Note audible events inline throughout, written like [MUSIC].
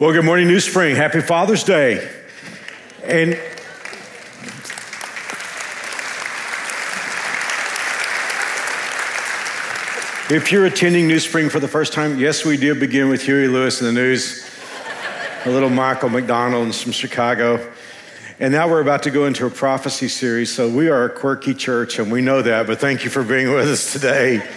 Well, good morning, New Spring. Happy Father's Day. And if you're attending New Spring for the first time, yes, we did begin with Huey Lewis and the News, a little Michael McDonald from Chicago. And now we're about to go into a prophecy series. So we are a quirky church, and we know that, but thank you for being with us today.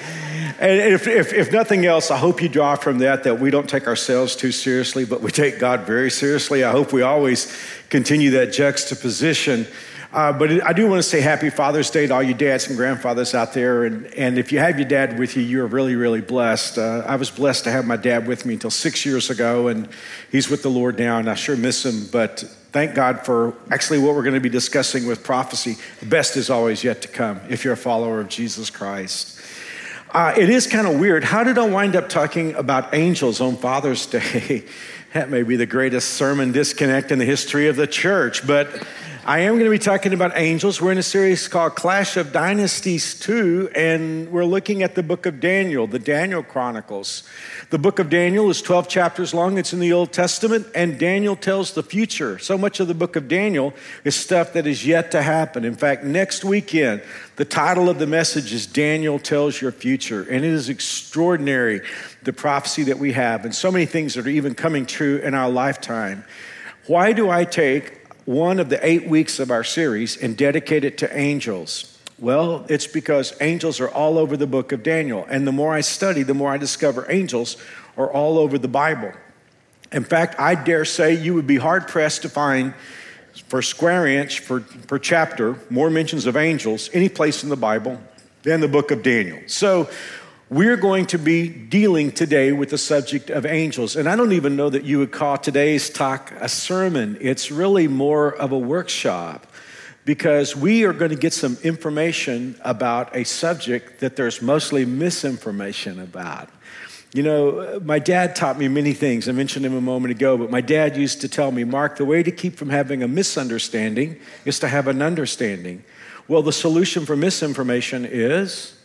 And if, if, if, nothing else, I hope you draw from that that we don't take ourselves too seriously, but we take God very seriously. I hope we always continue that juxtaposition. Uh, but I do want to say happy Father's Day to all you dads and grandfathers out there. And, and if you have your dad with you, you're really, really blessed. Uh, I was blessed to have my dad with me until six years ago, and he's with the Lord now, and I sure miss him. But thank God for actually what we're going to be discussing with prophecy. The best is always yet to come if you're a follower of Jesus Christ. Uh, it is kind of weird. How did I wind up talking about angels on Father's [LAUGHS] Day? that may be the greatest sermon disconnect in the history of the church, but I am going to be talking about angels. We're in a series called Clash of Dynasties 2, and we're looking at the book of Daniel, the Daniel Chronicles. The book of Daniel is 12 chapters long. It's in the Old Testament, and Daniel tells the future. So much of the book of Daniel is stuff that is yet to happen. In fact, next weekend, the title of the message is Daniel Tells Your Future, and it is extraordinary the prophecy that we have, and so many things that are even coming true in our lifetime. Why do I take one of the eight weeks of our series and dedicate it to angels? Well, it's because angels are all over the book of Daniel. And the more I study, the more I discover angels are all over the Bible. In fact, I dare say you would be hard pressed to find for square inch for, per chapter more mentions of angels any place in the Bible than the book of Daniel. So we're going to be dealing today with the subject of angels. And I don't even know that you would call today's talk a sermon, it's really more of a workshop because we are going to get some information about a subject that there's mostly misinformation about. You know, my dad taught me many things. I mentioned him a moment ago, but my dad used to tell me, Mark, the way to keep from having a misunderstanding is to have an understanding. Well, the solution for misinformation is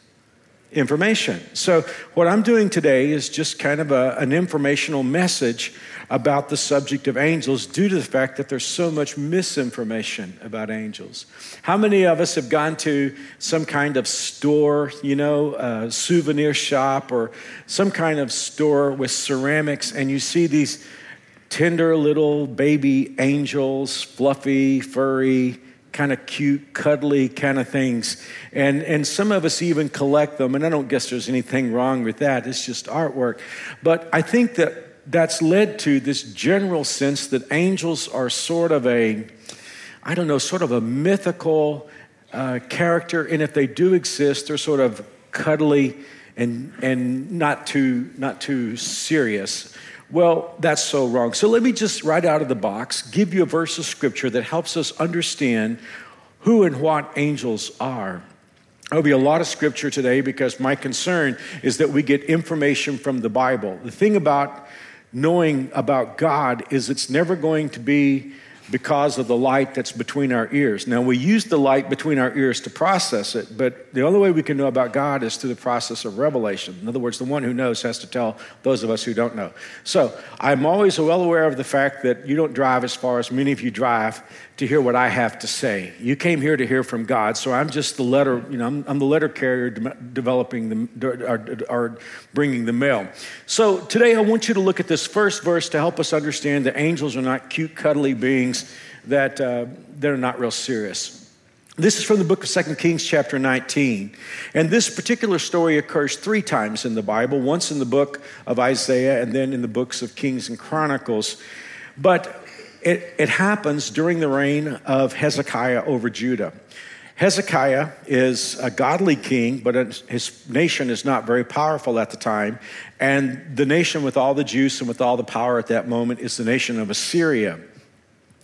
information. So, what I'm doing today is just kind of a, an informational message about the subject of angels due to the fact that there's so much misinformation about angels. How many of us have gone to some kind of store, you know, a souvenir shop or some kind of store with ceramics, and you see these tender little baby angels, fluffy, furry, kind of cute, cuddly kind of things. And, and some of us even collect them, and I don't guess there's anything wrong with that. It's just artwork. But I think that that's led to this general sense that angels are sort of a, I don't know, sort of a mythical uh, character. And if they do exist, they're sort of cuddly and, and not, too, not too serious. Well, that's so wrong. So let me just, right out of the box, give you a verse of scripture that helps us understand who and what angels are. There'll be a lot of scripture today because my concern is that we get information from the Bible. The thing about knowing about God is it's never going to be because of the light that's between our ears. Now, we use the light between our ears to process it, but the only way we can know about God is through the process of revelation. In other words, the one who knows has to tell those of us who don't know. So, I'm always well aware of the fact that you don't drive as far as many of you drive to hear what I have to say. You came here to hear from God, so I'm just the letter, you know, I'm, I'm the letter carrier de- developing the, or, or bringing the mail. So today I want you to look at this first verse to help us understand that angels are not cute, cuddly beings that, uh, that are not real serious. This is from the book of 2 Kings, chapter 19. And this particular story occurs three times in the Bible once in the book of Isaiah, and then in the books of Kings and Chronicles. But it, it happens during the reign of Hezekiah over Judah. Hezekiah is a godly king, but his nation is not very powerful at the time. And the nation with all the juice and with all the power at that moment is the nation of Assyria.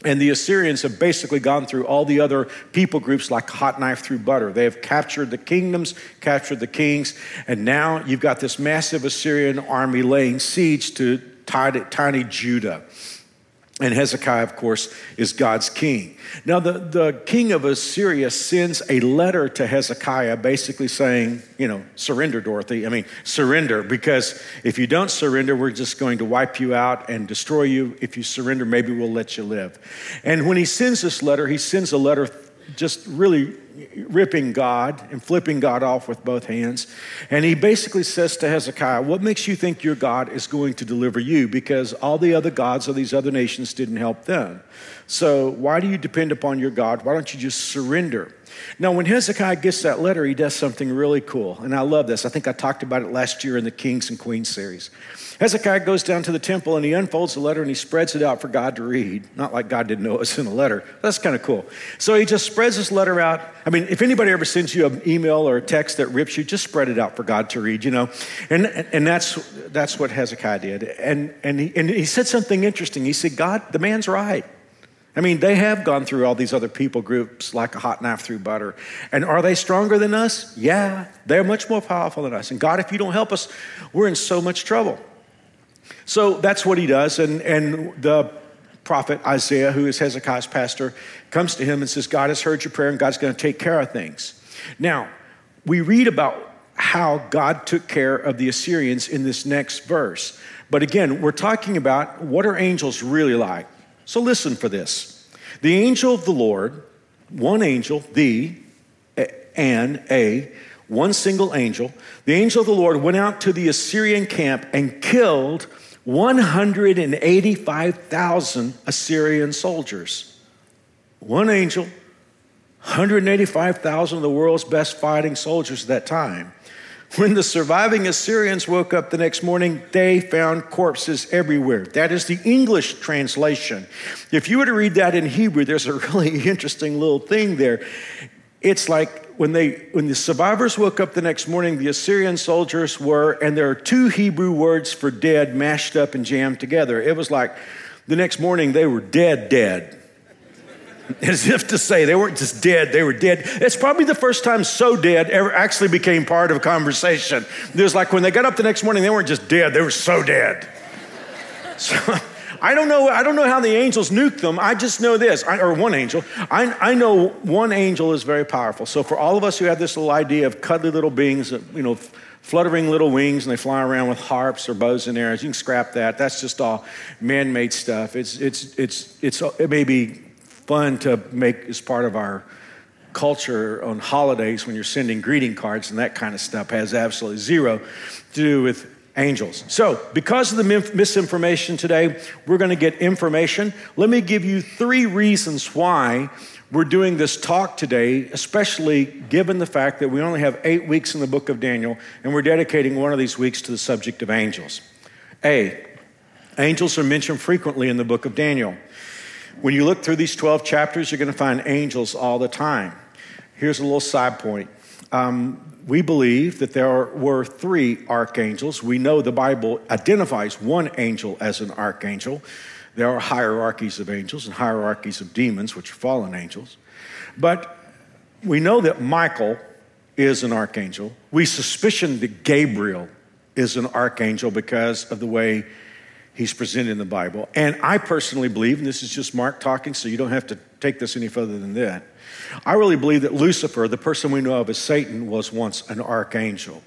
And the Assyrians have basically gone through all the other people groups like hot knife through butter. They have captured the kingdoms, captured the kings, and now you've got this massive Assyrian army laying siege to tiny, tiny Judah. And Hezekiah, of course, is God's king. Now, the, the king of Assyria sends a letter to Hezekiah basically saying, you know, surrender, Dorothy. I mean, surrender, because if you don't surrender, we're just going to wipe you out and destroy you. If you surrender, maybe we'll let you live. And when he sends this letter, he sends a letter just really ripping God and flipping God off with both hands. And he basically says to Hezekiah, What makes you think your God is going to deliver you? Because all the other gods of these other nations didn't help them. So why do you depend upon your God? Why don't you just surrender? Now, when Hezekiah gets that letter, he does something really cool. And I love this. I think I talked about it last year in the Kings and Queens series. Hezekiah goes down to the temple and he unfolds the letter and he spreads it out for God to read. Not like God didn't know it was in a letter. That's kind of cool. So he just spreads this letter out. I mean, if anybody ever sends you an email or a text that rips you, just spread it out for God to read, you know? And, and that's, that's what Hezekiah did. And, and, he, and he said something interesting. He said, God, the man's right. I mean, they have gone through all these other people groups like a hot knife through butter. And are they stronger than us? Yeah, they're much more powerful than us. And God, if you don't help us, we're in so much trouble. So that's what he does. And, and the prophet Isaiah, who is Hezekiah's pastor, comes to him and says, God has heard your prayer and God's going to take care of things. Now, we read about how God took care of the Assyrians in this next verse. But again, we're talking about what are angels really like? So listen for this. The angel of the Lord, one angel, the, and a, one single angel, the angel of the Lord went out to the Assyrian camp and killed 185,000 Assyrian soldiers. One angel, 185,000 of the world's best fighting soldiers at that time. When the surviving Assyrians woke up the next morning, they found corpses everywhere. That is the English translation. If you were to read that in Hebrew, there's a really [LAUGHS] interesting little thing there. It's like when they when the survivors woke up the next morning, the Assyrian soldiers were, and there are two Hebrew words for dead mashed up and jammed together. It was like the next morning they were dead, dead. [LAUGHS] As if to say they weren't just dead, they were dead. It's probably the first time so dead ever actually became part of a conversation. It was like when they got up the next morning, they weren't just dead, they were so dead. [LAUGHS] So I don't know, I don't know how the angels nuked them. I just know this, I, or one angel. I, I know one angel is very powerful. So for all of us who have this little idea of cuddly little beings, uh, you know, fluttering little wings and they fly around with harps or bows and arrows. You can scrap that. That's just all man-made stuff. It's, it's, it's, it's, it may be fun to make as part of our culture on holidays when you're sending greeting cards and that kind of stuff has absolutely zero to do with angels. So, because of the misinformation today, we're going to get information. Let me give you three reasons why we're doing this talk today, especially given the fact that we only have eight weeks in the book of Daniel and we're dedicating one of these weeks to the subject of angels. A, angels are mentioned frequently in the book of Daniel. When you look through these 12 chapters, you're going to find angels all the time. Here's a little side point. Um, we believe that there were three archangels. We know the Bible identifies one angel as an archangel. There are hierarchies of angels and hierarchies of demons, which are fallen angels. But we know that Michael is an archangel. We suspicion that Gabriel is an archangel because of the way he's presented in the Bible. And I personally believe, and this is just Mark talking, so you don't have to take this any further than that. I really believe that Lucifer, the person we know of as Satan, was once an archangel.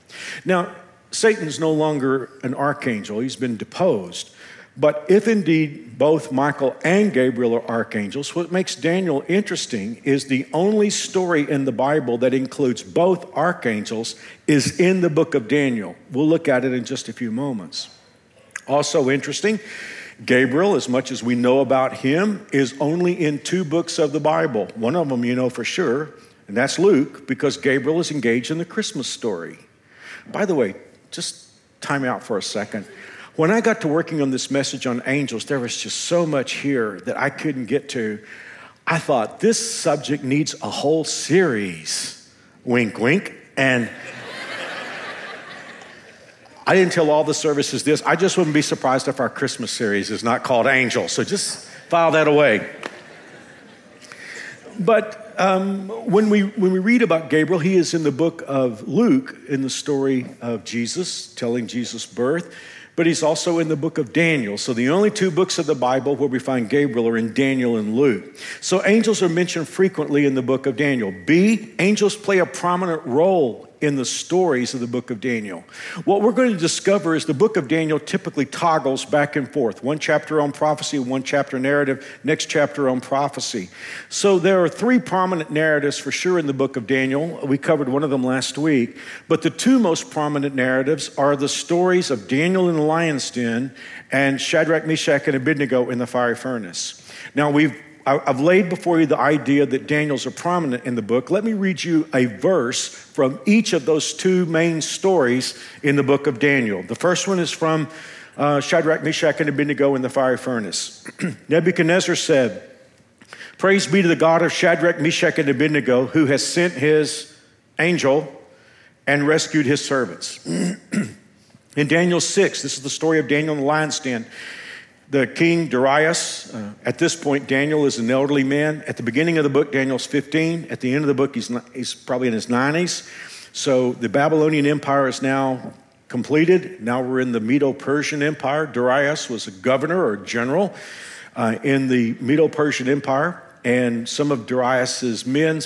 Now, Satan's no longer an archangel, he's been deposed. But if indeed both Michael and Gabriel are archangels, what makes Daniel interesting is the only story in the Bible that includes both archangels is in the book of Daniel. We'll look at it in just a few moments. Also interesting, Gabriel, as much as we know about him, is only in two books of the Bible. One of them you know for sure, and that's Luke, because Gabriel is engaged in the Christmas story. By the way, just time out for a second. When I got to working on this message on angels, there was just so much here that I couldn't get to. I thought this subject needs a whole series. Wink, wink. And I didn't tell all the services this. I just wouldn't be surprised if our Christmas series is not called Angel. So just file that away. But um, when, we, when we read about Gabriel, he is in the book of Luke in the story of Jesus, telling Jesus' birth. but he's also in the book of Daniel. So the only two books of the Bible where we find Gabriel are in Daniel and Luke. So angels are mentioned frequently in the book of Daniel. B, angels play a prominent role in the stories of the book of Daniel. What we're going to discover is the book of Daniel typically toggles back and forth one chapter on prophecy, one chapter narrative, next chapter on prophecy. So there are three prominent narratives for sure in the book of Daniel. We covered one of them last week. But the two most prominent narratives are the stories of Daniel in the lion's den and Shadrach, Meshach, and Abednego in the fiery furnace. Now, we've I've laid before you the idea that Daniel's are prominent in the book. Let me read you a verse from each of those two main stories in the book of Daniel. The first one is from uh, Shadrach, Meshach, and Abednego in the fiery furnace. [CLEARS THROAT] Nebuchadnezzar said, Praise be to the God of Shadrach, Meshach, and Abednego, who has sent his angel and rescued his servants. [CLEARS THROAT] in Daniel 6, this is the story of Daniel in the lion's den the king Darius. Uh, at this point, Daniel is an elderly man. At the beginning of the book, Daniel's 15. At the end of the book, he's, he's probably in his 90s. So the Babylonian Empire is now completed. Now we're in the Medo Persian Empire. Darius was a governor or general uh, in the Medo Persian Empire. And some of Darius's men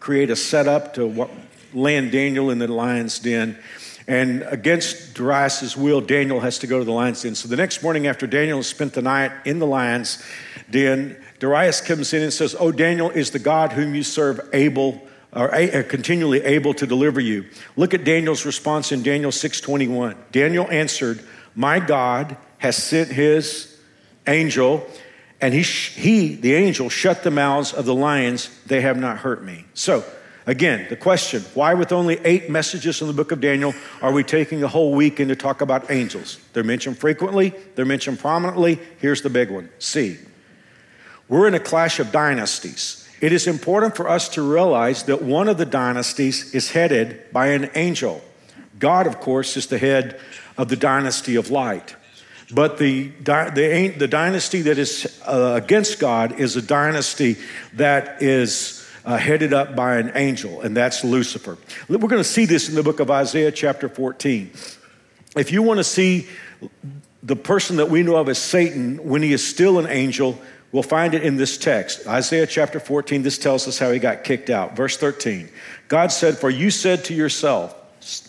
create a setup to land Daniel in the lion's den. And against Darius' will, Daniel has to go to the lion's den. So the next morning, after Daniel has spent the night in the lion's den, Darius comes in and says, Oh, Daniel is the God whom you serve able or a, uh, continually able to deliver you. Look at Daniel's response in Daniel 6:21. Daniel answered, "My God has sent his angel, and he, he the angel shut the mouths of the lions; they have not hurt me." So, Again, the question why, with only eight messages in the book of Daniel, are we taking a whole weekend to talk about angels? They're mentioned frequently, they're mentioned prominently. Here's the big one C. We're in a clash of dynasties. It is important for us to realize that one of the dynasties is headed by an angel. God, of course, is the head of the dynasty of light. But the, the, the dynasty that is uh, against God is a dynasty that is uh, headed up by an angel, and that's Lucifer. We're going to see this in the book of Isaiah, chapter 14. If you want to see the person that we know of as Satan when he is still an angel, we'll find it in this text. Isaiah chapter 14, this tells us how he got kicked out. Verse 13 God said, For you said to yourself,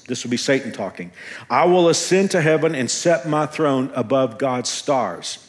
this will be Satan talking, I will ascend to heaven and set my throne above God's stars.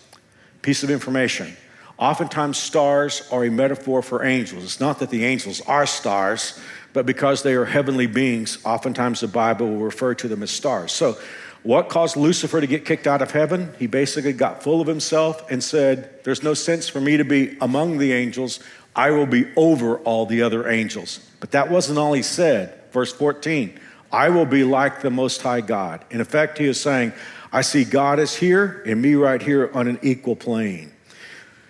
Piece of information. Oftentimes, stars are a metaphor for angels. It's not that the angels are stars, but because they are heavenly beings, oftentimes the Bible will refer to them as stars. So, what caused Lucifer to get kicked out of heaven? He basically got full of himself and said, There's no sense for me to be among the angels. I will be over all the other angels. But that wasn't all he said. Verse 14 I will be like the Most High God. In effect, he is saying, I see God is here and me right here on an equal plane.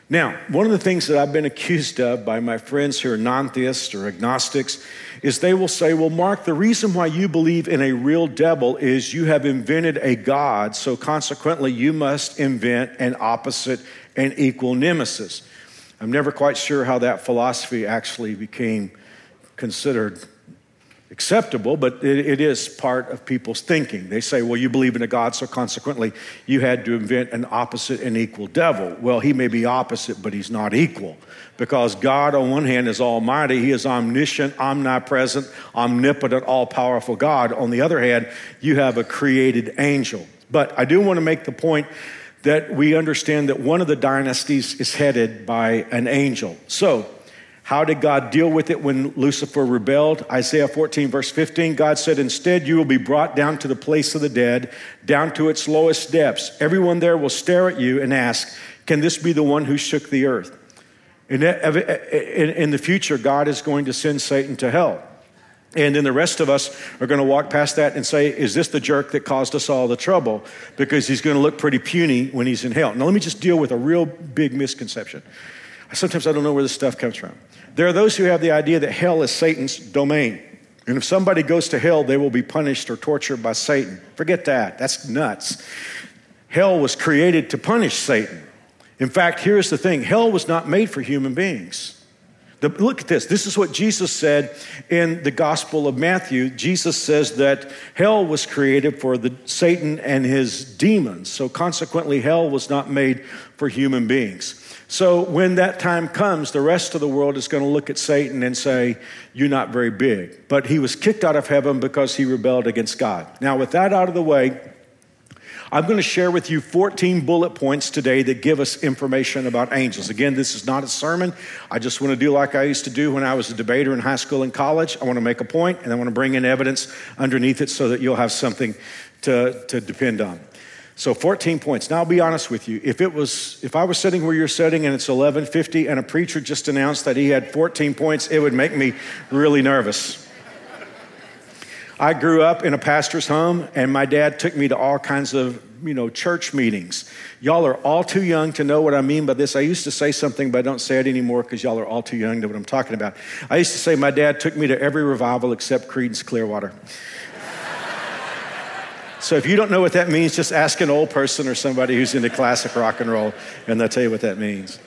Now, one of the things that I've been accused of by my friends who are non theists or agnostics is they will say, Well, Mark, the reason why you believe in a real devil is you have invented a God, so consequently you must invent an opposite and equal nemesis. I'm never quite sure how that philosophy actually became considered acceptable, but it, it is part of people's thinking. They say, well, you believe in a God, so consequently you had to invent an opposite and equal devil. Well, he may be opposite, but he's not equal. Because God, on one hand, is almighty, he is omniscient, omnipresent, omnipotent, all powerful God. On the other hand, you have a created angel. But I do want to make the point that we understand that one of the dynasties is headed by an angel. So, how did God deal with it when Lucifer rebelled? Isaiah 14, verse 15, God said, Instead, you will be brought down to the place of the dead, down to its lowest depths. Everyone there will stare at you and ask, Can this be the one who shook the earth? In, in the future, God is going to send Satan to hell. And then the rest of us are going to walk past that and say, Is this the jerk that caused us all the trouble? Because he's going to look pretty puny when he's in hell. Now, let me just deal with a real big misconception. Sometimes I don't know where this stuff comes from. There are those who have the idea that hell is Satan's domain. And if somebody goes to hell, they will be punished or tortured by Satan. Forget that. That's nuts. Hell was created to punish Satan. In fact, here's the thing hell was not made for human beings. The, look at this. This is what Jesus said in the Gospel of Matthew. Jesus says that hell was created for the, Satan and his demons. So consequently, hell was not made for human beings. So when that time comes, the rest of the world is going to look at Satan and say, You're not very big. But he was kicked out of heaven because he rebelled against God. Now, with that out of the way, I'm going to share with you 14 bullet points today that give us information about angels. Again, this is not a sermon. I just want to do like I used to do when I was a debater in high school and college. I want to make a point and I want to bring in evidence underneath it so that you'll have something to, to depend on. So 14 points. Now I'll be honest with you. If it was if I was sitting where you're sitting and it's 11:50 and a preacher just announced that he had 14 points, it would make me really nervous. I grew up in a pastor's home, and my dad took me to all kinds of, you know, church meetings. Y'all are all too young to know what I mean by this. I used to say something, but I don't say it anymore because y'all are all too young to know what I'm talking about. I used to say my dad took me to every revival except Creedence Clearwater. So if you don't know what that means, just ask an old person or somebody who's into classic rock and roll, and they'll tell you what that means.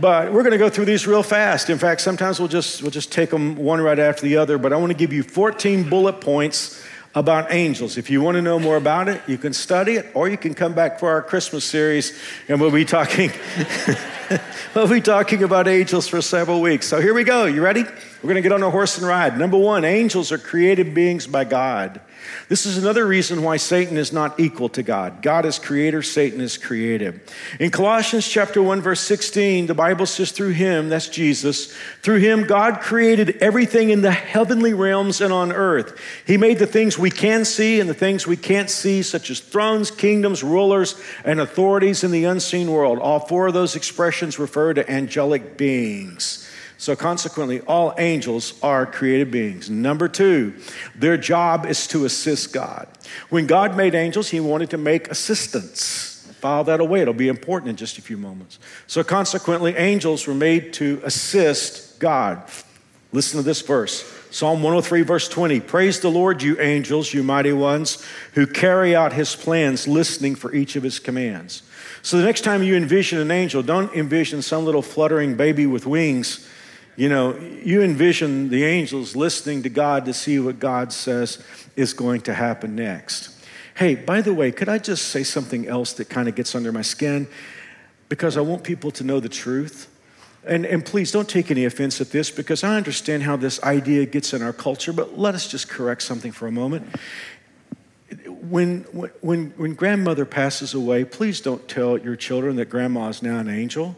But we're going to go through these real fast. In fact, sometimes we'll just, we'll just take them one right after the other. But I want to give you 14 bullet points about angels. If you want to know more about it, you can study it, or you can come back for our Christmas series, and we'll be talking. [LAUGHS] we'll be talking about angels for several weeks. So here we go. You ready? We're going to get on a horse and ride. Number one, angels are created beings by God. This is another reason why Satan is not equal to God. God is creator, Satan is created. In Colossians chapter 1 verse 16, the Bible says through him, that's Jesus, through him God created everything in the heavenly realms and on earth. He made the things we can see and the things we can't see such as thrones, kingdoms, rulers, and authorities in the unseen world. All four of those expressions refer to angelic beings. So, consequently, all angels are created beings. Number two, their job is to assist God. When God made angels, He wanted to make assistants. File that away, it'll be important in just a few moments. So, consequently, angels were made to assist God. Listen to this verse Psalm 103, verse 20. Praise the Lord, you angels, you mighty ones, who carry out His plans, listening for each of His commands. So, the next time you envision an angel, don't envision some little fluttering baby with wings you know, you envision the angels listening to God to see what God says is going to happen next. Hey, by the way, could I just say something else that kind of gets under my skin? Because I want people to know the truth. And, and please don't take any offense at this because I understand how this idea gets in our culture, but let us just correct something for a moment. When, when, when grandmother passes away, please don't tell your children that grandma is now an angel.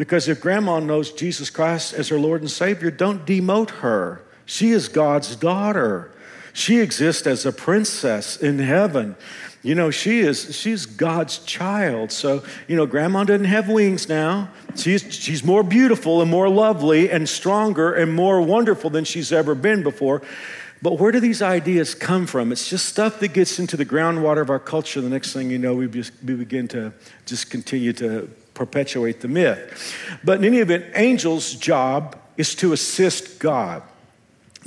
Because if grandma knows Jesus Christ as her Lord and Savior, don't demote her. She is God's daughter. She exists as a princess in heaven. You know, she is she's God's child. So, you know, grandma doesn't have wings now. She's she's more beautiful and more lovely and stronger and more wonderful than she's ever been before. But where do these ideas come from? It's just stuff that gets into the groundwater of our culture. The next thing you know, we, just, we begin to just continue to perpetuate the myth. But in any event, angels' job is to assist God.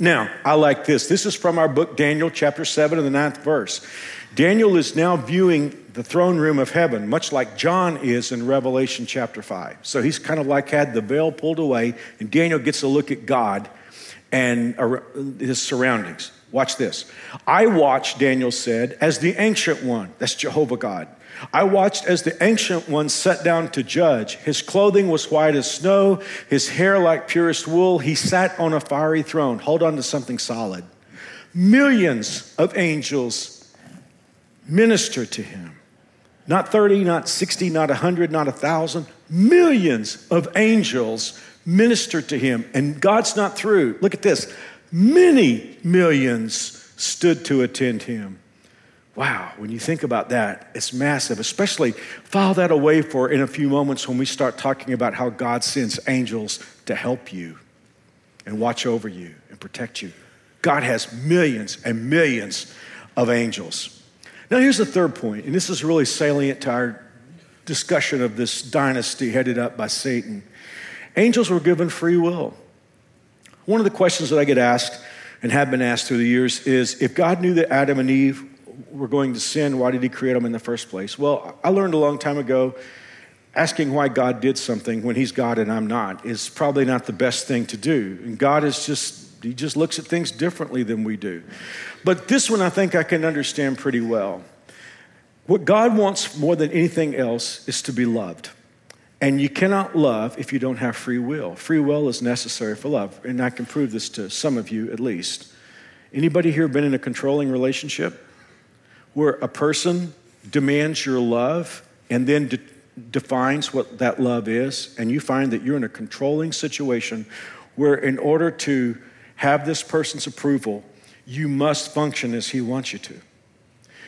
Now, I like this. This is from our book, Daniel, chapter 7, and the ninth verse. Daniel is now viewing the throne room of heaven, much like John is in Revelation chapter 5. So he's kind of like had the veil pulled away, and Daniel gets a look at God and his surroundings. Watch this. I watched, Daniel said, as the ancient one, that's Jehovah God I watched as the ancient one sat down to judge. His clothing was white as snow, his hair like purest wool. He sat on a fiery throne. Hold on to something solid. Millions of angels minister to him. Not 30, not 60, not 100, not 1,000. Millions of angels minister to him. And God's not through. Look at this. Many millions stood to attend him. Wow, when you think about that, it's massive, especially file that away for in a few moments when we start talking about how God sends angels to help you and watch over you and protect you. God has millions and millions of angels. Now, here's the third point, and this is really salient to our discussion of this dynasty headed up by Satan. Angels were given free will. One of the questions that I get asked and have been asked through the years is if God knew that Adam and Eve were going to sin, why did he create them in the first place? Well, I learned a long time ago asking why God did something when He's God and I'm not is probably not the best thing to do. And God is just, He just looks at things differently than we do. But this one I think I can understand pretty well. What God wants more than anything else is to be loved. And you cannot love if you don't have free will. Free will is necessary for love. And I can prove this to some of you at least. Anybody here been in a controlling relationship where a person demands your love and then de- defines what that love is, and you find that you're in a controlling situation where, in order to have this person's approval, you must function as he wants you to.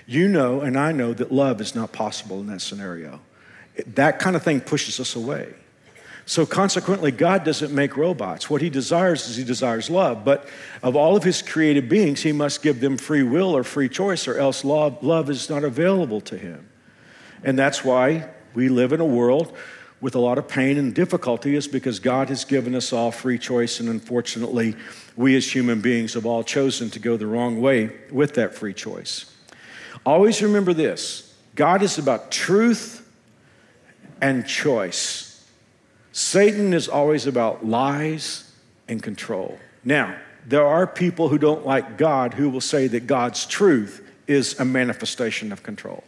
You know, and I know that love is not possible in that scenario. That kind of thing pushes us away. So, consequently, God doesn't make robots. What He desires is He desires love. But of all of His created beings, He must give them free will or free choice, or else love, love is not available to Him. And that's why we live in a world with a lot of pain and difficulty, is because God has given us all free choice. And unfortunately, we as human beings have all chosen to go the wrong way with that free choice. Always remember this God is about truth and choice. Satan is always about lies and control. Now, there are people who don't like God who will say that God's truth is a manifestation of control.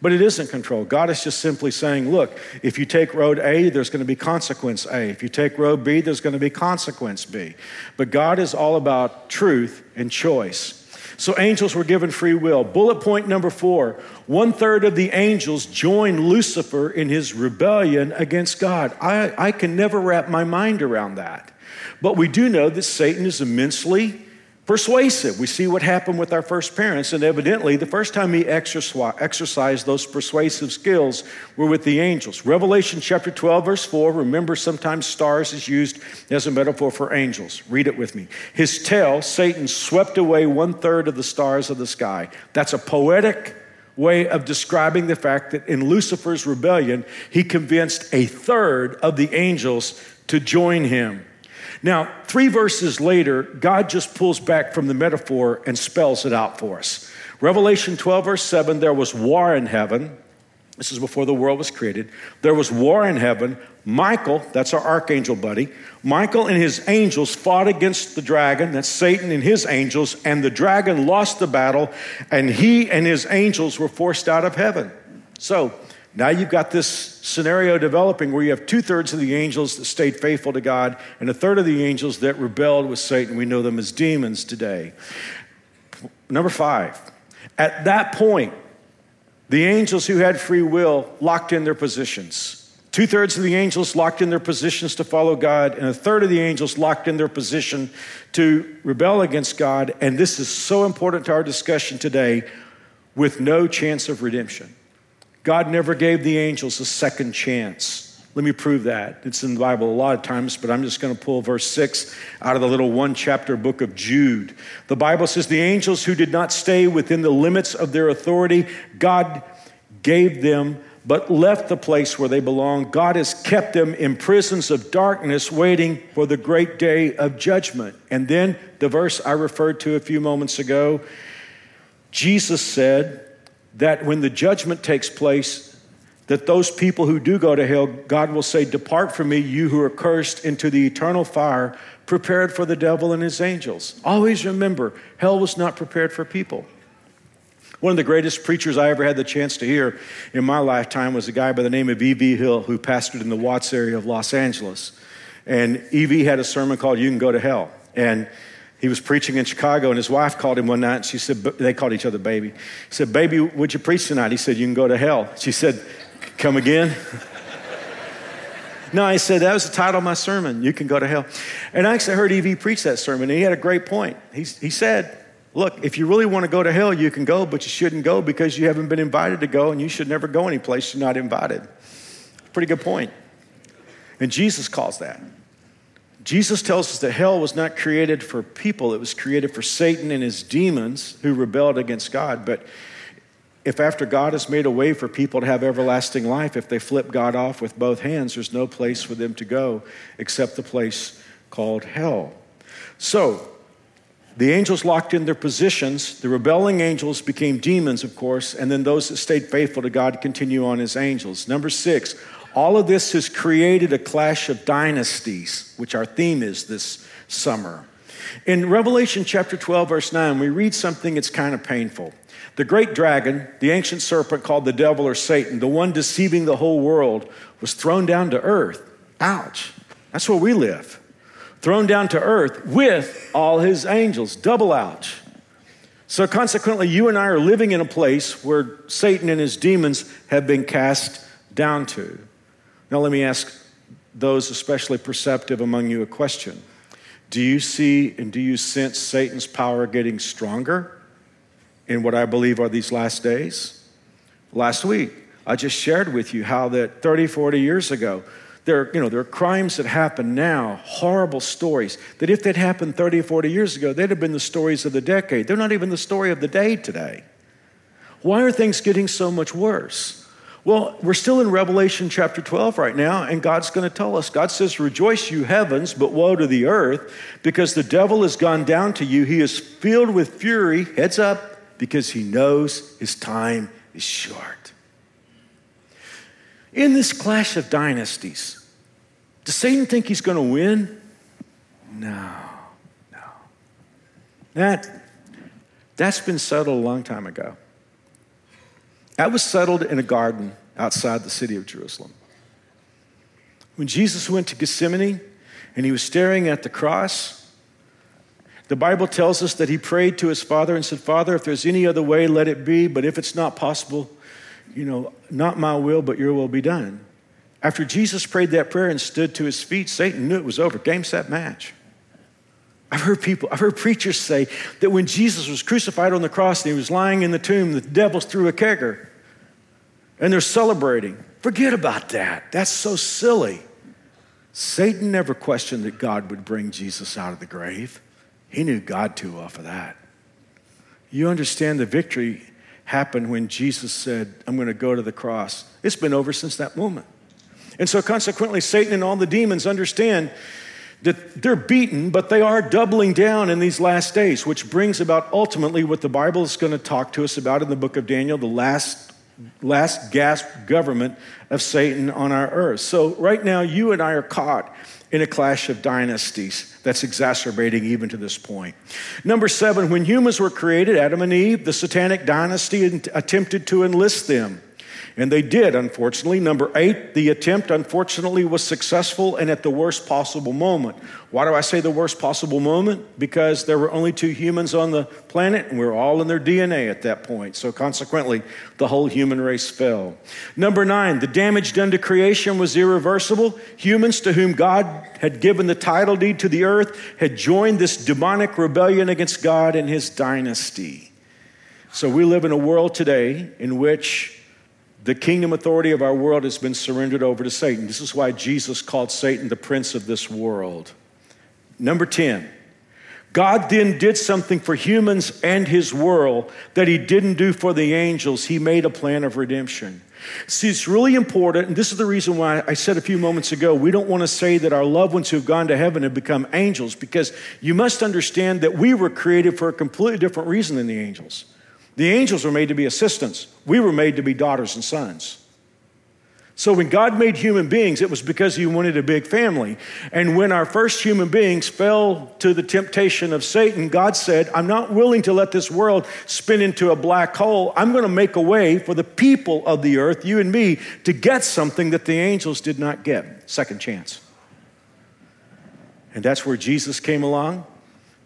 But it isn't control. God is just simply saying, look, if you take road A, there's going to be consequence A. If you take road B, there's going to be consequence B. But God is all about truth and choice. So angels were given free will. Bullet point number four one third of the angels joined Lucifer in his rebellion against God. I, I can never wrap my mind around that. But we do know that Satan is immensely persuasive. We see what happened with our first parents, and evidently, the first time he exercised those persuasive skills were with the angels. Revelation chapter 12, verse 4, remember sometimes stars is used as a metaphor for angels. Read it with me. His tail, Satan, swept away one third of the stars of the sky. That's a poetic way of describing the fact that in Lucifer's rebellion, he convinced a third of the angels to join him. Now, three verses later, God just pulls back from the metaphor and spells it out for us. Revelation 12, verse 7 there was war in heaven. This is before the world was created. There was war in heaven. Michael, that's our archangel buddy, Michael and his angels fought against the dragon, that's Satan and his angels, and the dragon lost the battle, and he and his angels were forced out of heaven. So, now you've got this scenario developing where you have two thirds of the angels that stayed faithful to God and a third of the angels that rebelled with Satan. We know them as demons today. Number five, at that point, the angels who had free will locked in their positions. Two thirds of the angels locked in their positions to follow God, and a third of the angels locked in their position to rebel against God. And this is so important to our discussion today with no chance of redemption. God never gave the angels a second chance. Let me prove that. It's in the Bible a lot of times, but I'm just going to pull verse 6 out of the little one chapter book of Jude. The Bible says, The angels who did not stay within the limits of their authority, God gave them, but left the place where they belong. God has kept them in prisons of darkness, waiting for the great day of judgment. And then the verse I referred to a few moments ago Jesus said, that when the judgment takes place, that those people who do go to hell, God will say, Depart from me, you who are cursed, into the eternal fire prepared for the devil and his angels. Always remember, hell was not prepared for people. One of the greatest preachers I ever had the chance to hear in my lifetime was a guy by the name of E.V. Hill who pastored in the Watts area of Los Angeles. And E.V. had a sermon called You Can Go to Hell. And he was preaching in Chicago, and his wife called him one night. And she said, They called each other baby. He said, Baby, would you preach tonight? He said, You can go to hell. She said, Come again? [LAUGHS] no, I said, That was the title of my sermon. You can go to hell. And I actually heard E.V. preach that sermon, and he had a great point. He, he said, Look, if you really want to go to hell, you can go, but you shouldn't go because you haven't been invited to go, and you should never go anyplace you're not invited. Pretty good point. And Jesus calls that. Jesus tells us that hell was not created for people, it was created for Satan and his demons who rebelled against God. But if after God has made a way for people to have everlasting life, if they flip God off with both hands, there's no place for them to go except the place called hell. So, the angels locked in their positions. The rebelling angels became demons, of course, and then those that stayed faithful to God continue on as angels. Number six, All of this has created a clash of dynasties, which our theme is this summer. In Revelation chapter 12, verse 9, we read something that's kind of painful. The great dragon, the ancient serpent called the devil or Satan, the one deceiving the whole world, was thrown down to earth. Ouch. That's where we live. Thrown down to earth with all his angels. Double ouch. So, consequently, you and I are living in a place where Satan and his demons have been cast down to. Now, let me ask those especially perceptive among you a question Do you see and do you sense Satan's power getting stronger in what I believe are these last days? Last week, I just shared with you how that 30, 40 years ago, there, you know, there are crimes that happen now, horrible stories, that if they'd happened 30 or 40 years ago, they'd have been the stories of the decade. They're not even the story of the day today. Why are things getting so much worse? Well, we're still in Revelation chapter 12 right now, and God's going to tell us. God says, Rejoice, you heavens, but woe to the earth, because the devil has gone down to you. He is filled with fury, heads up, because he knows his time is short. In this clash of dynasties, does Satan think he's going to win? No, no. That, that's been settled a long time ago. That was settled in a garden outside the city of Jerusalem. When Jesus went to Gethsemane and he was staring at the cross, the Bible tells us that he prayed to his Father and said, Father, if there's any other way, let it be, but if it's not possible, you know, not my will, but your will be done. After Jesus prayed that prayer and stood to his feet, Satan knew it was over. Game, set, match. I've heard people, I've heard preachers say that when Jesus was crucified on the cross and he was lying in the tomb, the devils threw a kegger and they're celebrating. Forget about that. That's so silly. Satan never questioned that God would bring Jesus out of the grave. He knew God too well for that. You understand the victory happened when Jesus said, I'm going to go to the cross. It's been over since that moment. And so, consequently, Satan and all the demons understand that they're beaten, but they are doubling down in these last days, which brings about ultimately what the Bible is going to talk to us about in the book of Daniel the last, last gasp government of Satan on our earth. So, right now, you and I are caught in a clash of dynasties that's exacerbating even to this point. Number seven, when humans were created, Adam and Eve, the satanic dynasty attempted to enlist them. And they did, unfortunately. Number eight, the attempt, unfortunately, was successful and at the worst possible moment. Why do I say the worst possible moment? Because there were only two humans on the planet, and we are all in their DNA at that point. So, consequently, the whole human race fell. Number nine, the damage done to creation was irreversible. Humans to whom God had given the title deed to the earth had joined this demonic rebellion against God and his dynasty. So, we live in a world today in which the kingdom authority of our world has been surrendered over to Satan. This is why Jesus called Satan the prince of this world. Number 10, God then did something for humans and his world that he didn't do for the angels. He made a plan of redemption. See, it's really important, and this is the reason why I said a few moments ago we don't want to say that our loved ones who have gone to heaven have become angels, because you must understand that we were created for a completely different reason than the angels. The angels were made to be assistants, we were made to be daughters and sons. So when God made human beings, it was because He wanted a big family. And when our first human beings fell to the temptation of Satan, God said, I'm not willing to let this world spin into a black hole. I'm going to make a way for the people of the earth, you and me, to get something that the angels did not get. Second chance. And that's where Jesus came along.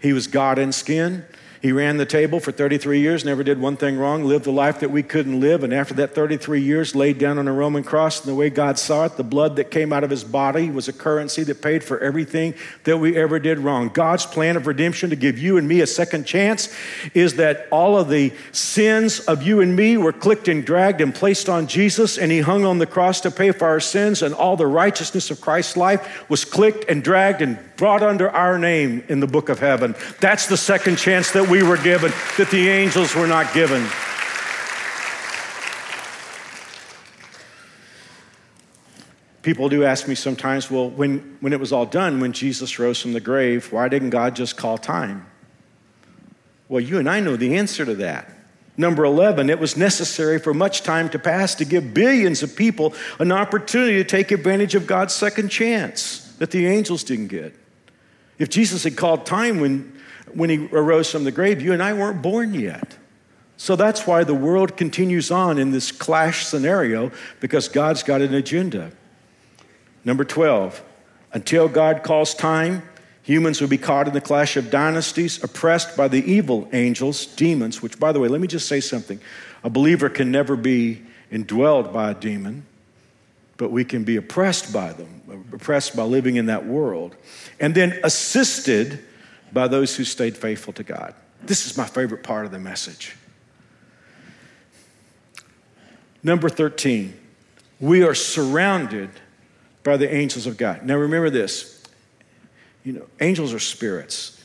He was God in skin. He ran the table for 33 years, never did one thing wrong, lived the life that we couldn't live, and after that 33 years, laid down on a Roman cross. And the way God saw it, the blood that came out of his body was a currency that paid for everything that we ever did wrong. God's plan of redemption to give you and me a second chance is that all of the sins of you and me were clicked and dragged and placed on Jesus, and he hung on the cross to pay for our sins, and all the righteousness of Christ's life was clicked and dragged and brought under our name in the book of heaven. That's the second chance that we were given, that the angels were not given. People do ask me sometimes, well, when, when it was all done, when Jesus rose from the grave, why didn't God just call time? Well, you and I know the answer to that. Number 11, it was necessary for much time to pass to give billions of people an opportunity to take advantage of God's second chance that the angels didn't get. If Jesus had called time when, when he arose from the grave, you and I weren't born yet. So that's why the world continues on in this clash scenario because God's got an agenda. Number 12, until God calls time, humans will be caught in the clash of dynasties, oppressed by the evil angels, demons, which, by the way, let me just say something. A believer can never be indwelled by a demon, but we can be oppressed by them, oppressed by living in that world, and then assisted by those who stayed faithful to God. This is my favorite part of the message. Number 13, we are surrounded by the angels of God. Now remember this you know, angels are spirits.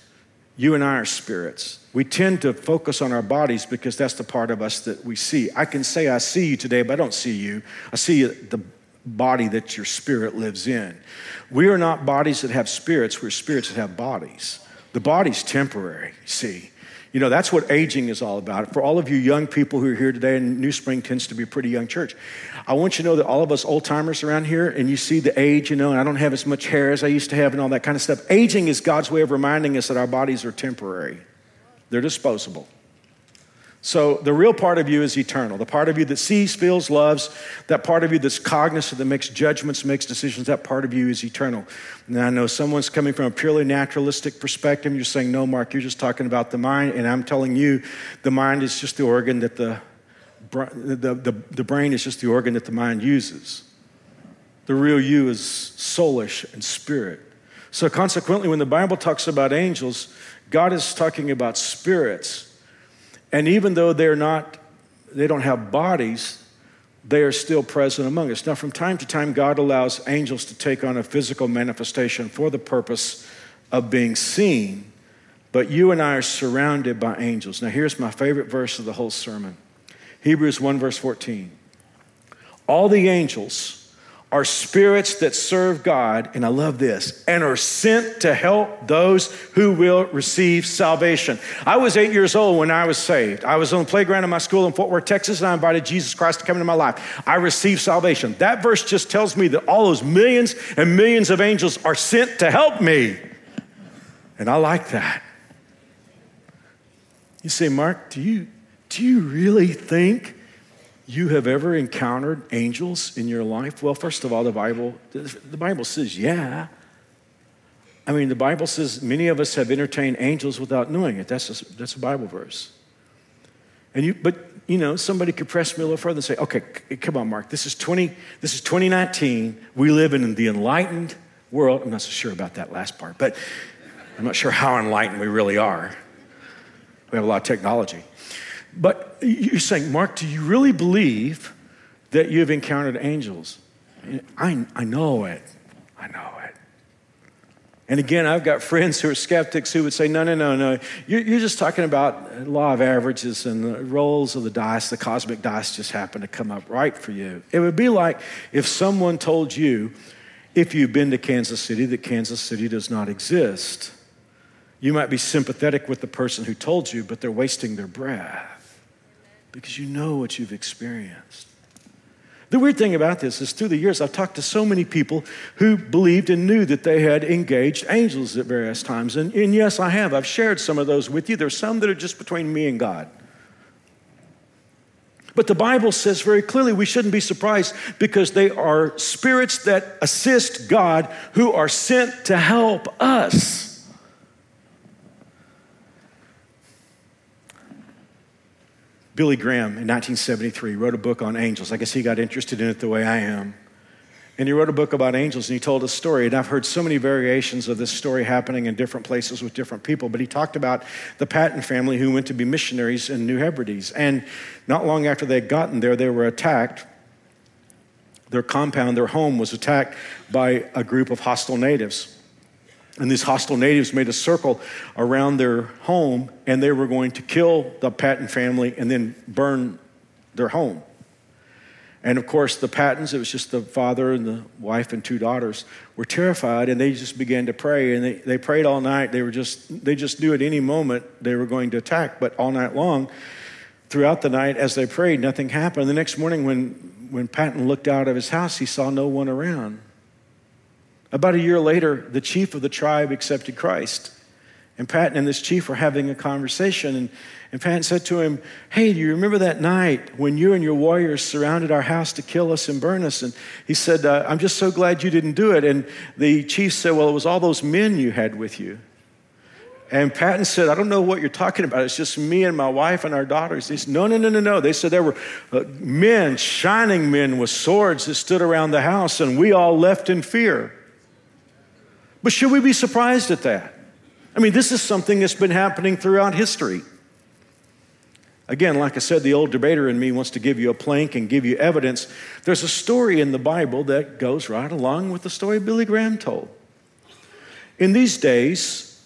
You and I are spirits. We tend to focus on our bodies because that's the part of us that we see. I can say, I see you today, but I don't see you. I see the body that your spirit lives in. We are not bodies that have spirits, we're spirits that have bodies. The body's temporary, see. You know, that's what aging is all about. For all of you young people who are here today, and New Spring tends to be a pretty young church, I want you to know that all of us old timers around here, and you see the age, you know, and I don't have as much hair as I used to have and all that kind of stuff. Aging is God's way of reminding us that our bodies are temporary, they're disposable. So the real part of you is eternal. The part of you that sees, feels, loves, that part of you that's cognizant, that makes judgments, makes decisions, that part of you is eternal. Now I know someone's coming from a purely naturalistic perspective. You're saying, no, Mark, you're just talking about the mind. And I'm telling you, the mind is just the organ that the, the, the, the brain is just the organ that the mind uses. The real you is soulish and spirit. So consequently, when the Bible talks about angels, God is talking about spirits and even though they're not, they don't have bodies, they are still present among us. Now, from time to time, God allows angels to take on a physical manifestation for the purpose of being seen, but you and I are surrounded by angels. Now, here's my favorite verse of the whole sermon Hebrews 1, verse 14. All the angels, are spirits that serve God, and I love this, and are sent to help those who will receive salvation. I was eight years old when I was saved. I was on the playground of my school in Fort Worth, Texas, and I invited Jesus Christ to come into my life. I received salvation. That verse just tells me that all those millions and millions of angels are sent to help me. And I like that. You say, Mark, do you, do you really think you have ever encountered angels in your life? Well, first of all, the Bible, the Bible says, yeah. I mean, the Bible says many of us have entertained angels without knowing it. That's a, that's a Bible verse. And you, but you know, somebody could press me a little further and say, okay, come on, Mark, this is 20, this is 2019. We live in the enlightened world. I'm not so sure about that last part, but I'm not sure how enlightened we really are. We have a lot of technology. But you're saying, Mark, do you really believe that you've encountered angels? I, I know it. I know it. And again, I've got friends who are skeptics who would say, no, no, no, no. You're, you're just talking about law of averages and the rolls of the dice, the cosmic dice just happen to come up right for you. It would be like if someone told you, if you've been to Kansas City, that Kansas City does not exist. You might be sympathetic with the person who told you, but they're wasting their breath because you know what you've experienced. The weird thing about this is through the years, I've talked to so many people who believed and knew that they had engaged angels at various times. And, and yes, I have. I've shared some of those with you. There's some that are just between me and God. But the Bible says very clearly we shouldn't be surprised because they are spirits that assist God who are sent to help us. Billy Graham in 1973 wrote a book on angels. I guess he got interested in it the way I am. And he wrote a book about angels and he told a story. And I've heard so many variations of this story happening in different places with different people. But he talked about the Paton family who went to be missionaries in New Hebrides. And not long after they'd gotten there, they were attacked. Their compound, their home, was attacked by a group of hostile natives. And these hostile natives made a circle around their home, and they were going to kill the Paton family and then burn their home. And of course, the Patons, it was just the father and the wife and two daughters, were terrified and they just began to pray. And they, they prayed all night. They, were just, they just knew at any moment they were going to attack, but all night long, throughout the night as they prayed, nothing happened. The next morning, when, when Paton looked out of his house, he saw no one around. About a year later, the chief of the tribe accepted Christ. And Paton and this chief were having a conversation. And, and Paton said to him, Hey, do you remember that night when you and your warriors surrounded our house to kill us and burn us? And he said, uh, I'm just so glad you didn't do it. And the chief said, Well, it was all those men you had with you. And Paton said, I don't know what you're talking about. It's just me and my wife and our daughters. He said, No, no, no, no, no. They said there were uh, men, shining men with swords that stood around the house, and we all left in fear. But should we be surprised at that? I mean, this is something that's been happening throughout history. Again, like I said, the old debater in me wants to give you a plank and give you evidence. There's a story in the Bible that goes right along with the story Billy Graham told. In these days,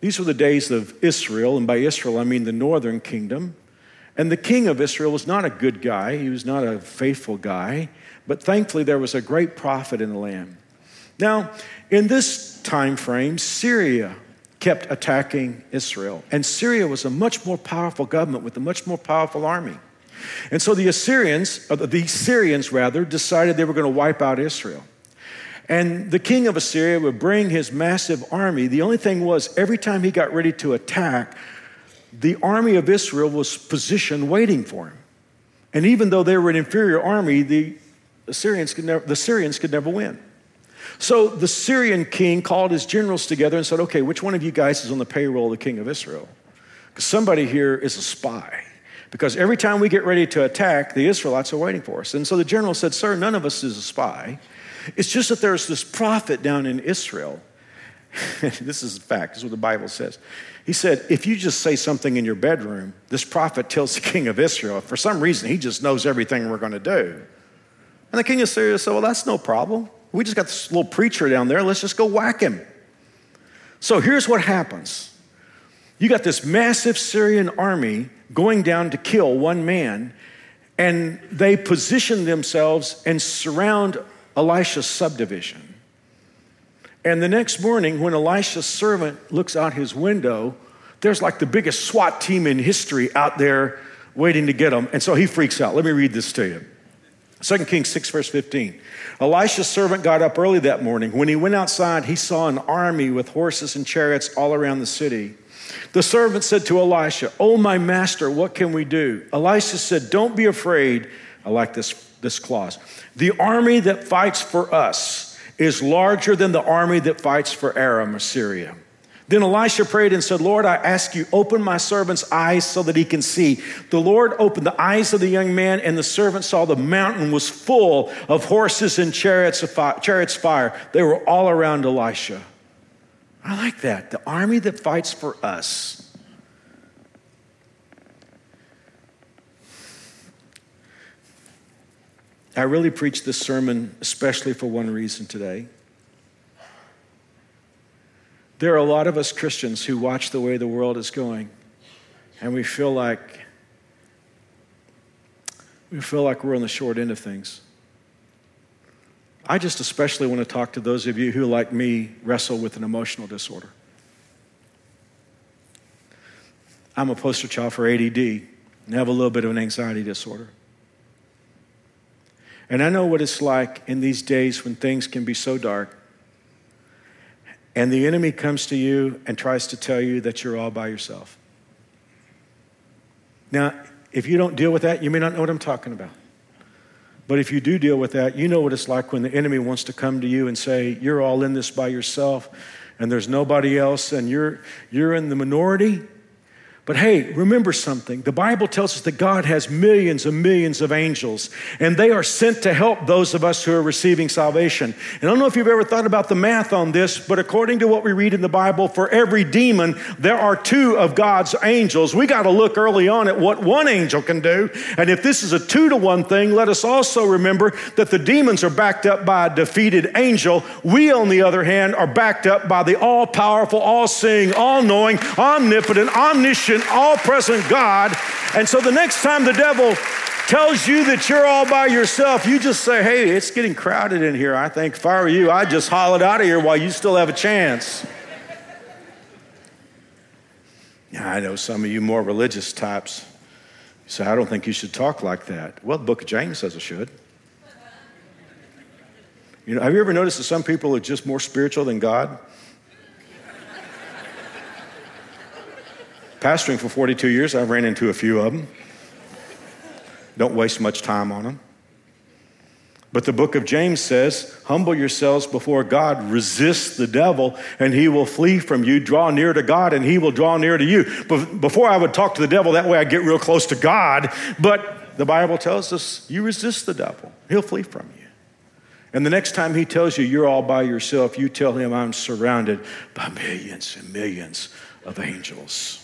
these were the days of Israel, and by Israel I mean the northern kingdom. And the king of Israel was not a good guy, he was not a faithful guy, but thankfully there was a great prophet in the land. Now, in this time frame, Syria kept attacking Israel, and Syria was a much more powerful government with a much more powerful army. And so the Assyrians, uh, the Syrians rather, decided they were going to wipe out Israel. And the king of Assyria would bring his massive army. The only thing was, every time he got ready to attack, the army of Israel was positioned waiting for him. And even though they were an inferior army, the Assyrians could never, the Syrians could never win. So the Syrian king called his generals together and said, Okay, which one of you guys is on the payroll of the king of Israel? Because somebody here is a spy. Because every time we get ready to attack, the Israelites are waiting for us. And so the general said, Sir, none of us is a spy. It's just that there's this prophet down in Israel. [LAUGHS] this is a fact, this is what the Bible says. He said, if you just say something in your bedroom, this prophet tells the king of Israel, for some reason, he just knows everything we're going to do. And the king of Syria said, well, that's no problem. We just got this little preacher down there. Let's just go whack him. So here's what happens you got this massive Syrian army going down to kill one man, and they position themselves and surround Elisha's subdivision. And the next morning, when Elisha's servant looks out his window, there's like the biggest SWAT team in history out there waiting to get him. And so he freaks out. Let me read this to you. 2 Kings 6, verse 15. Elisha's servant got up early that morning. When he went outside, he saw an army with horses and chariots all around the city. The servant said to Elisha, Oh, my master, what can we do? Elisha said, Don't be afraid. I like this, this clause. The army that fights for us is larger than the army that fights for Aram or Syria. Then Elisha prayed and said, Lord, I ask you, open my servant's eyes so that he can see. The Lord opened the eyes of the young man, and the servant saw the mountain was full of horses and chariots of fire, chariots fire. They were all around Elisha. I like that. The army that fights for us. I really preached this sermon especially for one reason today. There are a lot of us Christians who watch the way the world is going, and we feel like we feel like we're on the short end of things. I just especially want to talk to those of you who, like me, wrestle with an emotional disorder. I'm a poster child for ADD and have a little bit of an anxiety disorder. And I know what it's like in these days when things can be so dark. And the enemy comes to you and tries to tell you that you're all by yourself. Now, if you don't deal with that, you may not know what I'm talking about. But if you do deal with that, you know what it's like when the enemy wants to come to you and say, You're all in this by yourself and there's nobody else and you're, you're in the minority but hey, remember something. The Bible tells us that God has millions and millions of angels, and they are sent to help those of us who are receiving salvation. And I don't know if you've ever thought about the math on this, but according to what we read in the Bible, for every demon, there are two of God's angels. We got to look early on at what one angel can do. And if this is a two to one thing, let us also remember that the demons are backed up by a defeated angel. We, on the other hand, are backed up by the all powerful, all seeing, all knowing, omnipotent, omniscient, all present God. And so the next time the devil tells you that you're all by yourself, you just say, hey, it's getting crowded in here. I think if I were you, I'd just it out of here while you still have a chance. Yeah, I know some of you more religious types. Say, I don't think you should talk like that. Well, the book of James says I should. You know, have you ever noticed that some people are just more spiritual than God? Pastoring for 42 years, I've ran into a few of them. Don't waste much time on them. But the book of James says, Humble yourselves before God, resist the devil, and he will flee from you. Draw near to God, and he will draw near to you. Before I would talk to the devil, that way I get real close to God. But the Bible tells us, You resist the devil, he'll flee from you. And the next time he tells you you're all by yourself, you tell him, I'm surrounded by millions and millions of angels.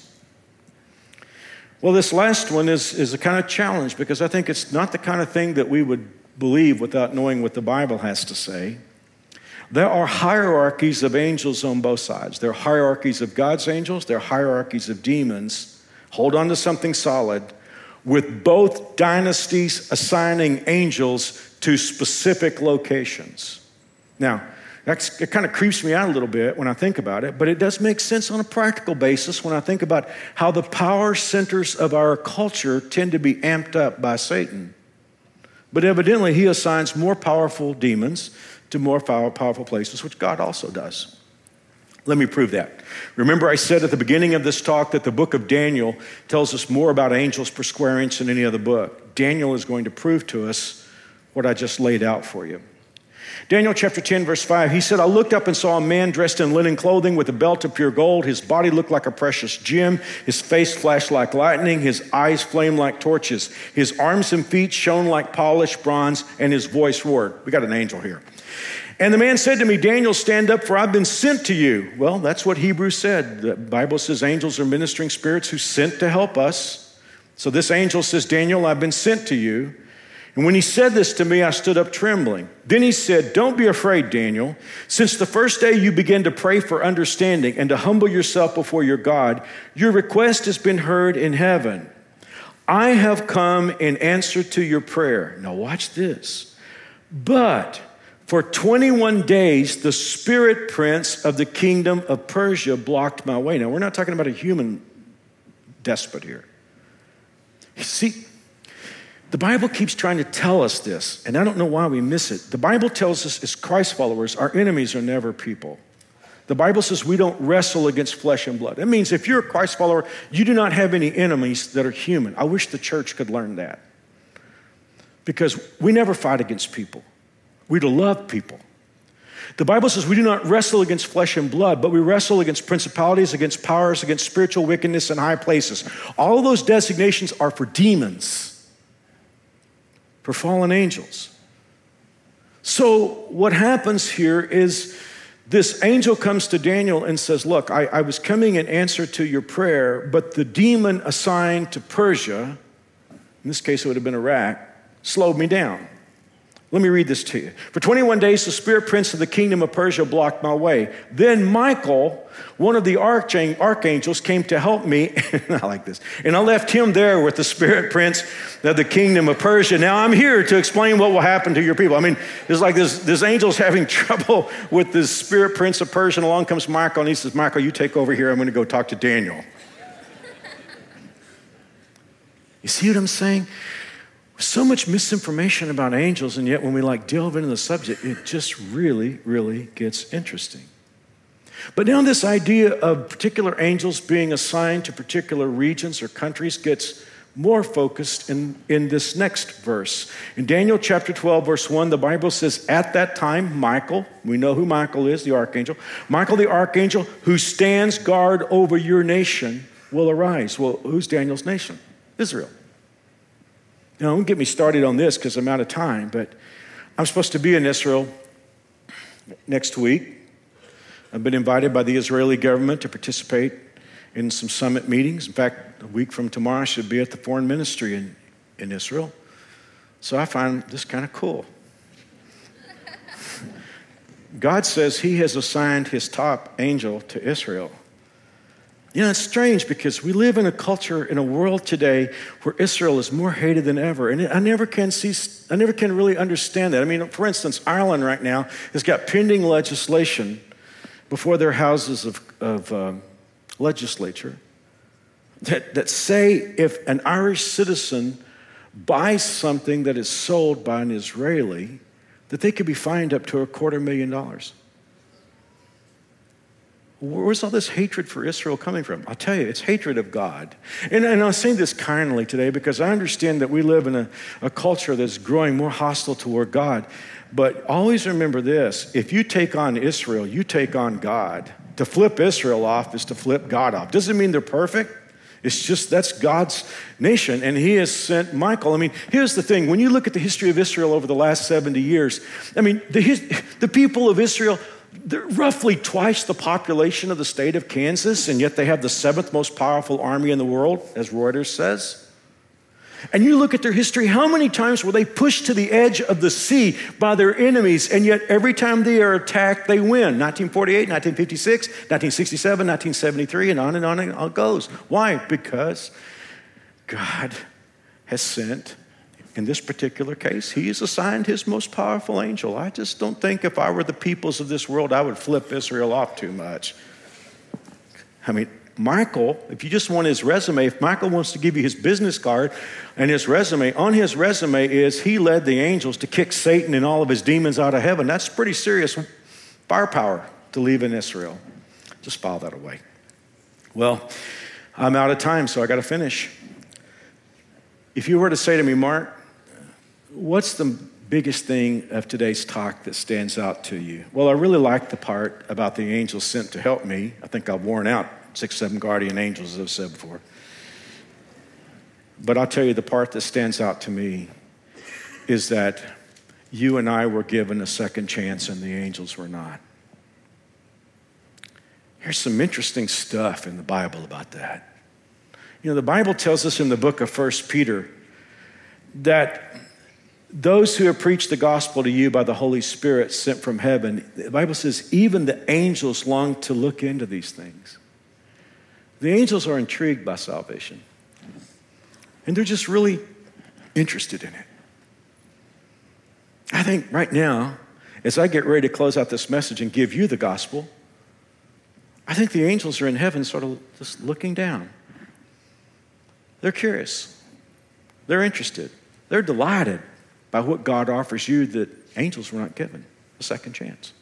Well, this last one is, is a kind of challenge because I think it's not the kind of thing that we would believe without knowing what the Bible has to say. There are hierarchies of angels on both sides. There are hierarchies of God's angels, there are hierarchies of demons. Hold on to something solid, with both dynasties assigning angels to specific locations. Now, it kind of creeps me out a little bit when I think about it, but it does make sense on a practical basis when I think about how the power centers of our culture tend to be amped up by Satan. But evidently, he assigns more powerful demons to more powerful places, which God also does. Let me prove that. Remember, I said at the beginning of this talk that the book of Daniel tells us more about angels per square inch than any other book. Daniel is going to prove to us what I just laid out for you. Daniel chapter 10, verse 5, he said, I looked up and saw a man dressed in linen clothing with a belt of pure gold. His body looked like a precious gem. His face flashed like lightning. His eyes flamed like torches. His arms and feet shone like polished bronze, and his voice roared. We got an angel here. And the man said to me, Daniel, stand up, for I've been sent to you. Well, that's what Hebrews said. The Bible says angels are ministering spirits who sent to help us. So this angel says, Daniel, I've been sent to you. And when he said this to me, I stood up trembling. Then he said, Don't be afraid, Daniel. Since the first day you began to pray for understanding and to humble yourself before your God, your request has been heard in heaven. I have come in answer to your prayer. Now, watch this. But for 21 days, the spirit prince of the kingdom of Persia blocked my way. Now, we're not talking about a human despot here. See, the Bible keeps trying to tell us this, and I don't know why we miss it. The Bible tells us, as Christ followers, our enemies are never people. The Bible says we don't wrestle against flesh and blood. That means if you're a Christ follower, you do not have any enemies that are human. I wish the church could learn that. Because we never fight against people, we love people. The Bible says we do not wrestle against flesh and blood, but we wrestle against principalities, against powers, against spiritual wickedness in high places. All of those designations are for demons for fallen angels. So, what happens here is this angel comes to Daniel and says, Look, I, I, was coming in answer to your prayer, but the demon assigned to Persia, in this case it would have been Iraq, slowed me down. Let me read this to you. For 21 days, the spirit prince of the kingdom of Persia blocked my way. Then Michael, one of the archangels, came to help me. [LAUGHS] I like this. And I left him there with the spirit prince of the kingdom of Persia. Now I'm here to explain what will happen to your people. I mean, it's like this, this angel's [LAUGHS] having trouble with this spirit prince of Persia. And along comes Michael, and he says, Michael, you take over here. I'm going to go talk to Daniel. [LAUGHS] You see what I'm saying? So much misinformation about angels, and yet when we like delve into the subject, it just really, really gets interesting. But now, this idea of particular angels being assigned to particular regions or countries gets more focused in, in this next verse. In Daniel chapter 12, verse 1, the Bible says, At that time, Michael, we know who Michael is, the archangel, Michael the archangel, who stands guard over your nation, will arise. Well, who's Daniel's nation? Israel. Don't get me started on this because I'm out of time, but I'm supposed to be in Israel next week. I've been invited by the Israeli government to participate in some summit meetings. In fact, a week from tomorrow, I should be at the foreign ministry in, in Israel. So I find this kind of cool. [LAUGHS] God says He has assigned His top angel to Israel. You know, it's strange because we live in a culture, in a world today where Israel is more hated than ever. And I never can see, I never can really understand that. I mean, for instance, Ireland right now has got pending legislation before their houses of, of um, legislature that, that say if an Irish citizen buys something that is sold by an Israeli, that they could be fined up to a quarter million dollars. Where's all this hatred for Israel coming from? I'll tell you, it's hatred of God. And, and I'm saying this kindly today because I understand that we live in a, a culture that's growing more hostile toward God. But always remember this if you take on Israel, you take on God. To flip Israel off is to flip God off. Doesn't mean they're perfect. It's just that's God's nation, and He has sent Michael. I mean, here's the thing when you look at the history of Israel over the last 70 years, I mean, the, the people of Israel, they're roughly twice the population of the state of Kansas, and yet they have the seventh most powerful army in the world, as Reuters says. And you look at their history, how many times were they pushed to the edge of the sea by their enemies, and yet every time they are attacked, they win? 1948, 1956, 1967, 1973, and on and on and on it goes. Why? Because God has sent in this particular case, he has assigned his most powerful angel. I just don't think if I were the peoples of this world, I would flip Israel off too much. I mean, Michael, if you just want his resume, if Michael wants to give you his business card and his resume, on his resume is he led the angels to kick Satan and all of his demons out of heaven. That's pretty serious firepower to leave in Israel. Just file that away. Well, I'm out of time, so I got to finish. If you were to say to me, Mark, What's the biggest thing of today's talk that stands out to you? Well, I really like the part about the angels sent to help me. I think I've worn out six, seven guardian angels, as I've said before. But I'll tell you the part that stands out to me is that you and I were given a second chance and the angels were not. Here's some interesting stuff in the Bible about that. You know, the Bible tells us in the book of First Peter that those who have preached the gospel to you by the Holy Spirit sent from heaven, the Bible says, even the angels long to look into these things. The angels are intrigued by salvation, and they're just really interested in it. I think right now, as I get ready to close out this message and give you the gospel, I think the angels are in heaven, sort of just looking down. They're curious, they're interested, they're delighted by what God offers you that angels were not given a second chance.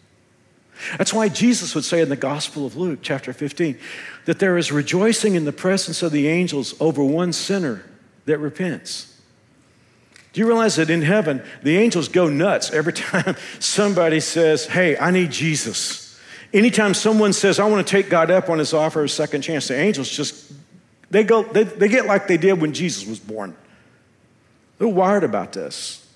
That's why Jesus would say in the Gospel of Luke, chapter 15, that there is rejoicing in the presence of the angels over one sinner that repents. Do you realize that in heaven, the angels go nuts every [LAUGHS] time somebody says, Hey, I need Jesus? Anytime someone says, I want to take God up on his offer of a second chance, the angels just, they go, they, they get like they did when Jesus was born. They're wired about this.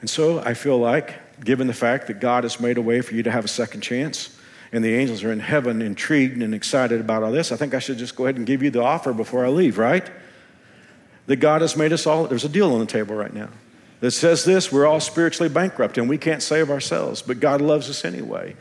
And so I feel like, given the fact that God has made a way for you to have a second chance, and the angels are in heaven intrigued and excited about all this, I think I should just go ahead and give you the offer before I leave, right? That God has made us all, there's a deal on the table right now that says this we're all spiritually bankrupt and we can't save ourselves, but God loves us anyway.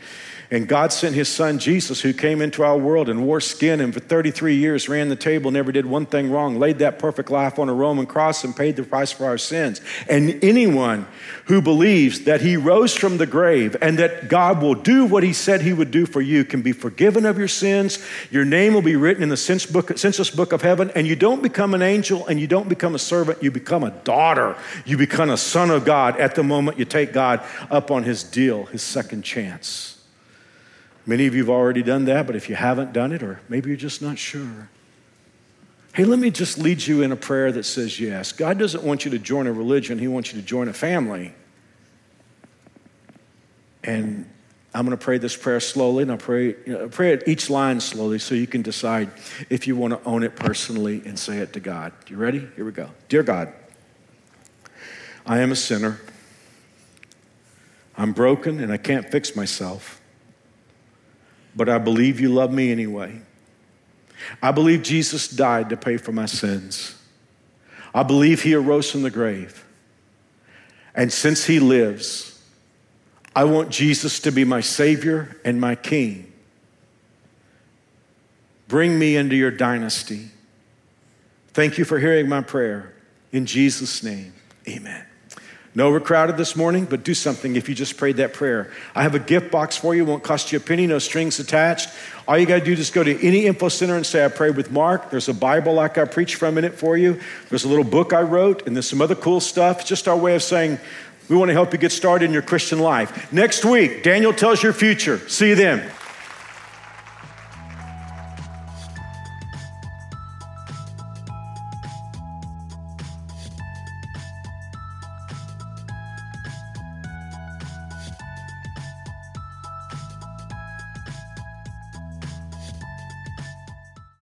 And God sent his son Jesus, who came into our world and wore skin and for 33 years ran the table, never did one thing wrong, laid that perfect life on a Roman cross and paid the price for our sins. And anyone who believes that he rose from the grave and that God will do what he said he would do for you can be forgiven of your sins. Your name will be written in the census book of heaven, and you don't become an angel and you don't become a servant, you become a daughter. You become a son of God at the moment you take God up on his deal, his second chance. Many of you have already done that, but if you haven't done it, or maybe you're just not sure, hey, let me just lead you in a prayer that says yes. God doesn't want you to join a religion, He wants you to join a family. And I'm going to pray this prayer slowly, and I'll pray, you know, pray at each line slowly so you can decide if you want to own it personally and say it to God. You ready? Here we go. Dear God, I am a sinner. I'm broken and I can't fix myself but I believe you love me anyway. I believe Jesus died to pay for my sins. I believe he arose from the grave. And since he lives, I want Jesus to be my Savior and my King. Bring me into your dynasty. Thank you for hearing my prayer. In Jesus' name, amen. No, we're crowded this morning, but do something if you just prayed that prayer. I have a gift box for you, won't cost you a penny, no strings attached. All you got to do is go to any info center and say, I prayed with Mark. There's a Bible like I preached from in it for you. There's a little book I wrote, and there's some other cool stuff. Just our way of saying, we want to help you get started in your Christian life. Next week, Daniel tells your future. See you then.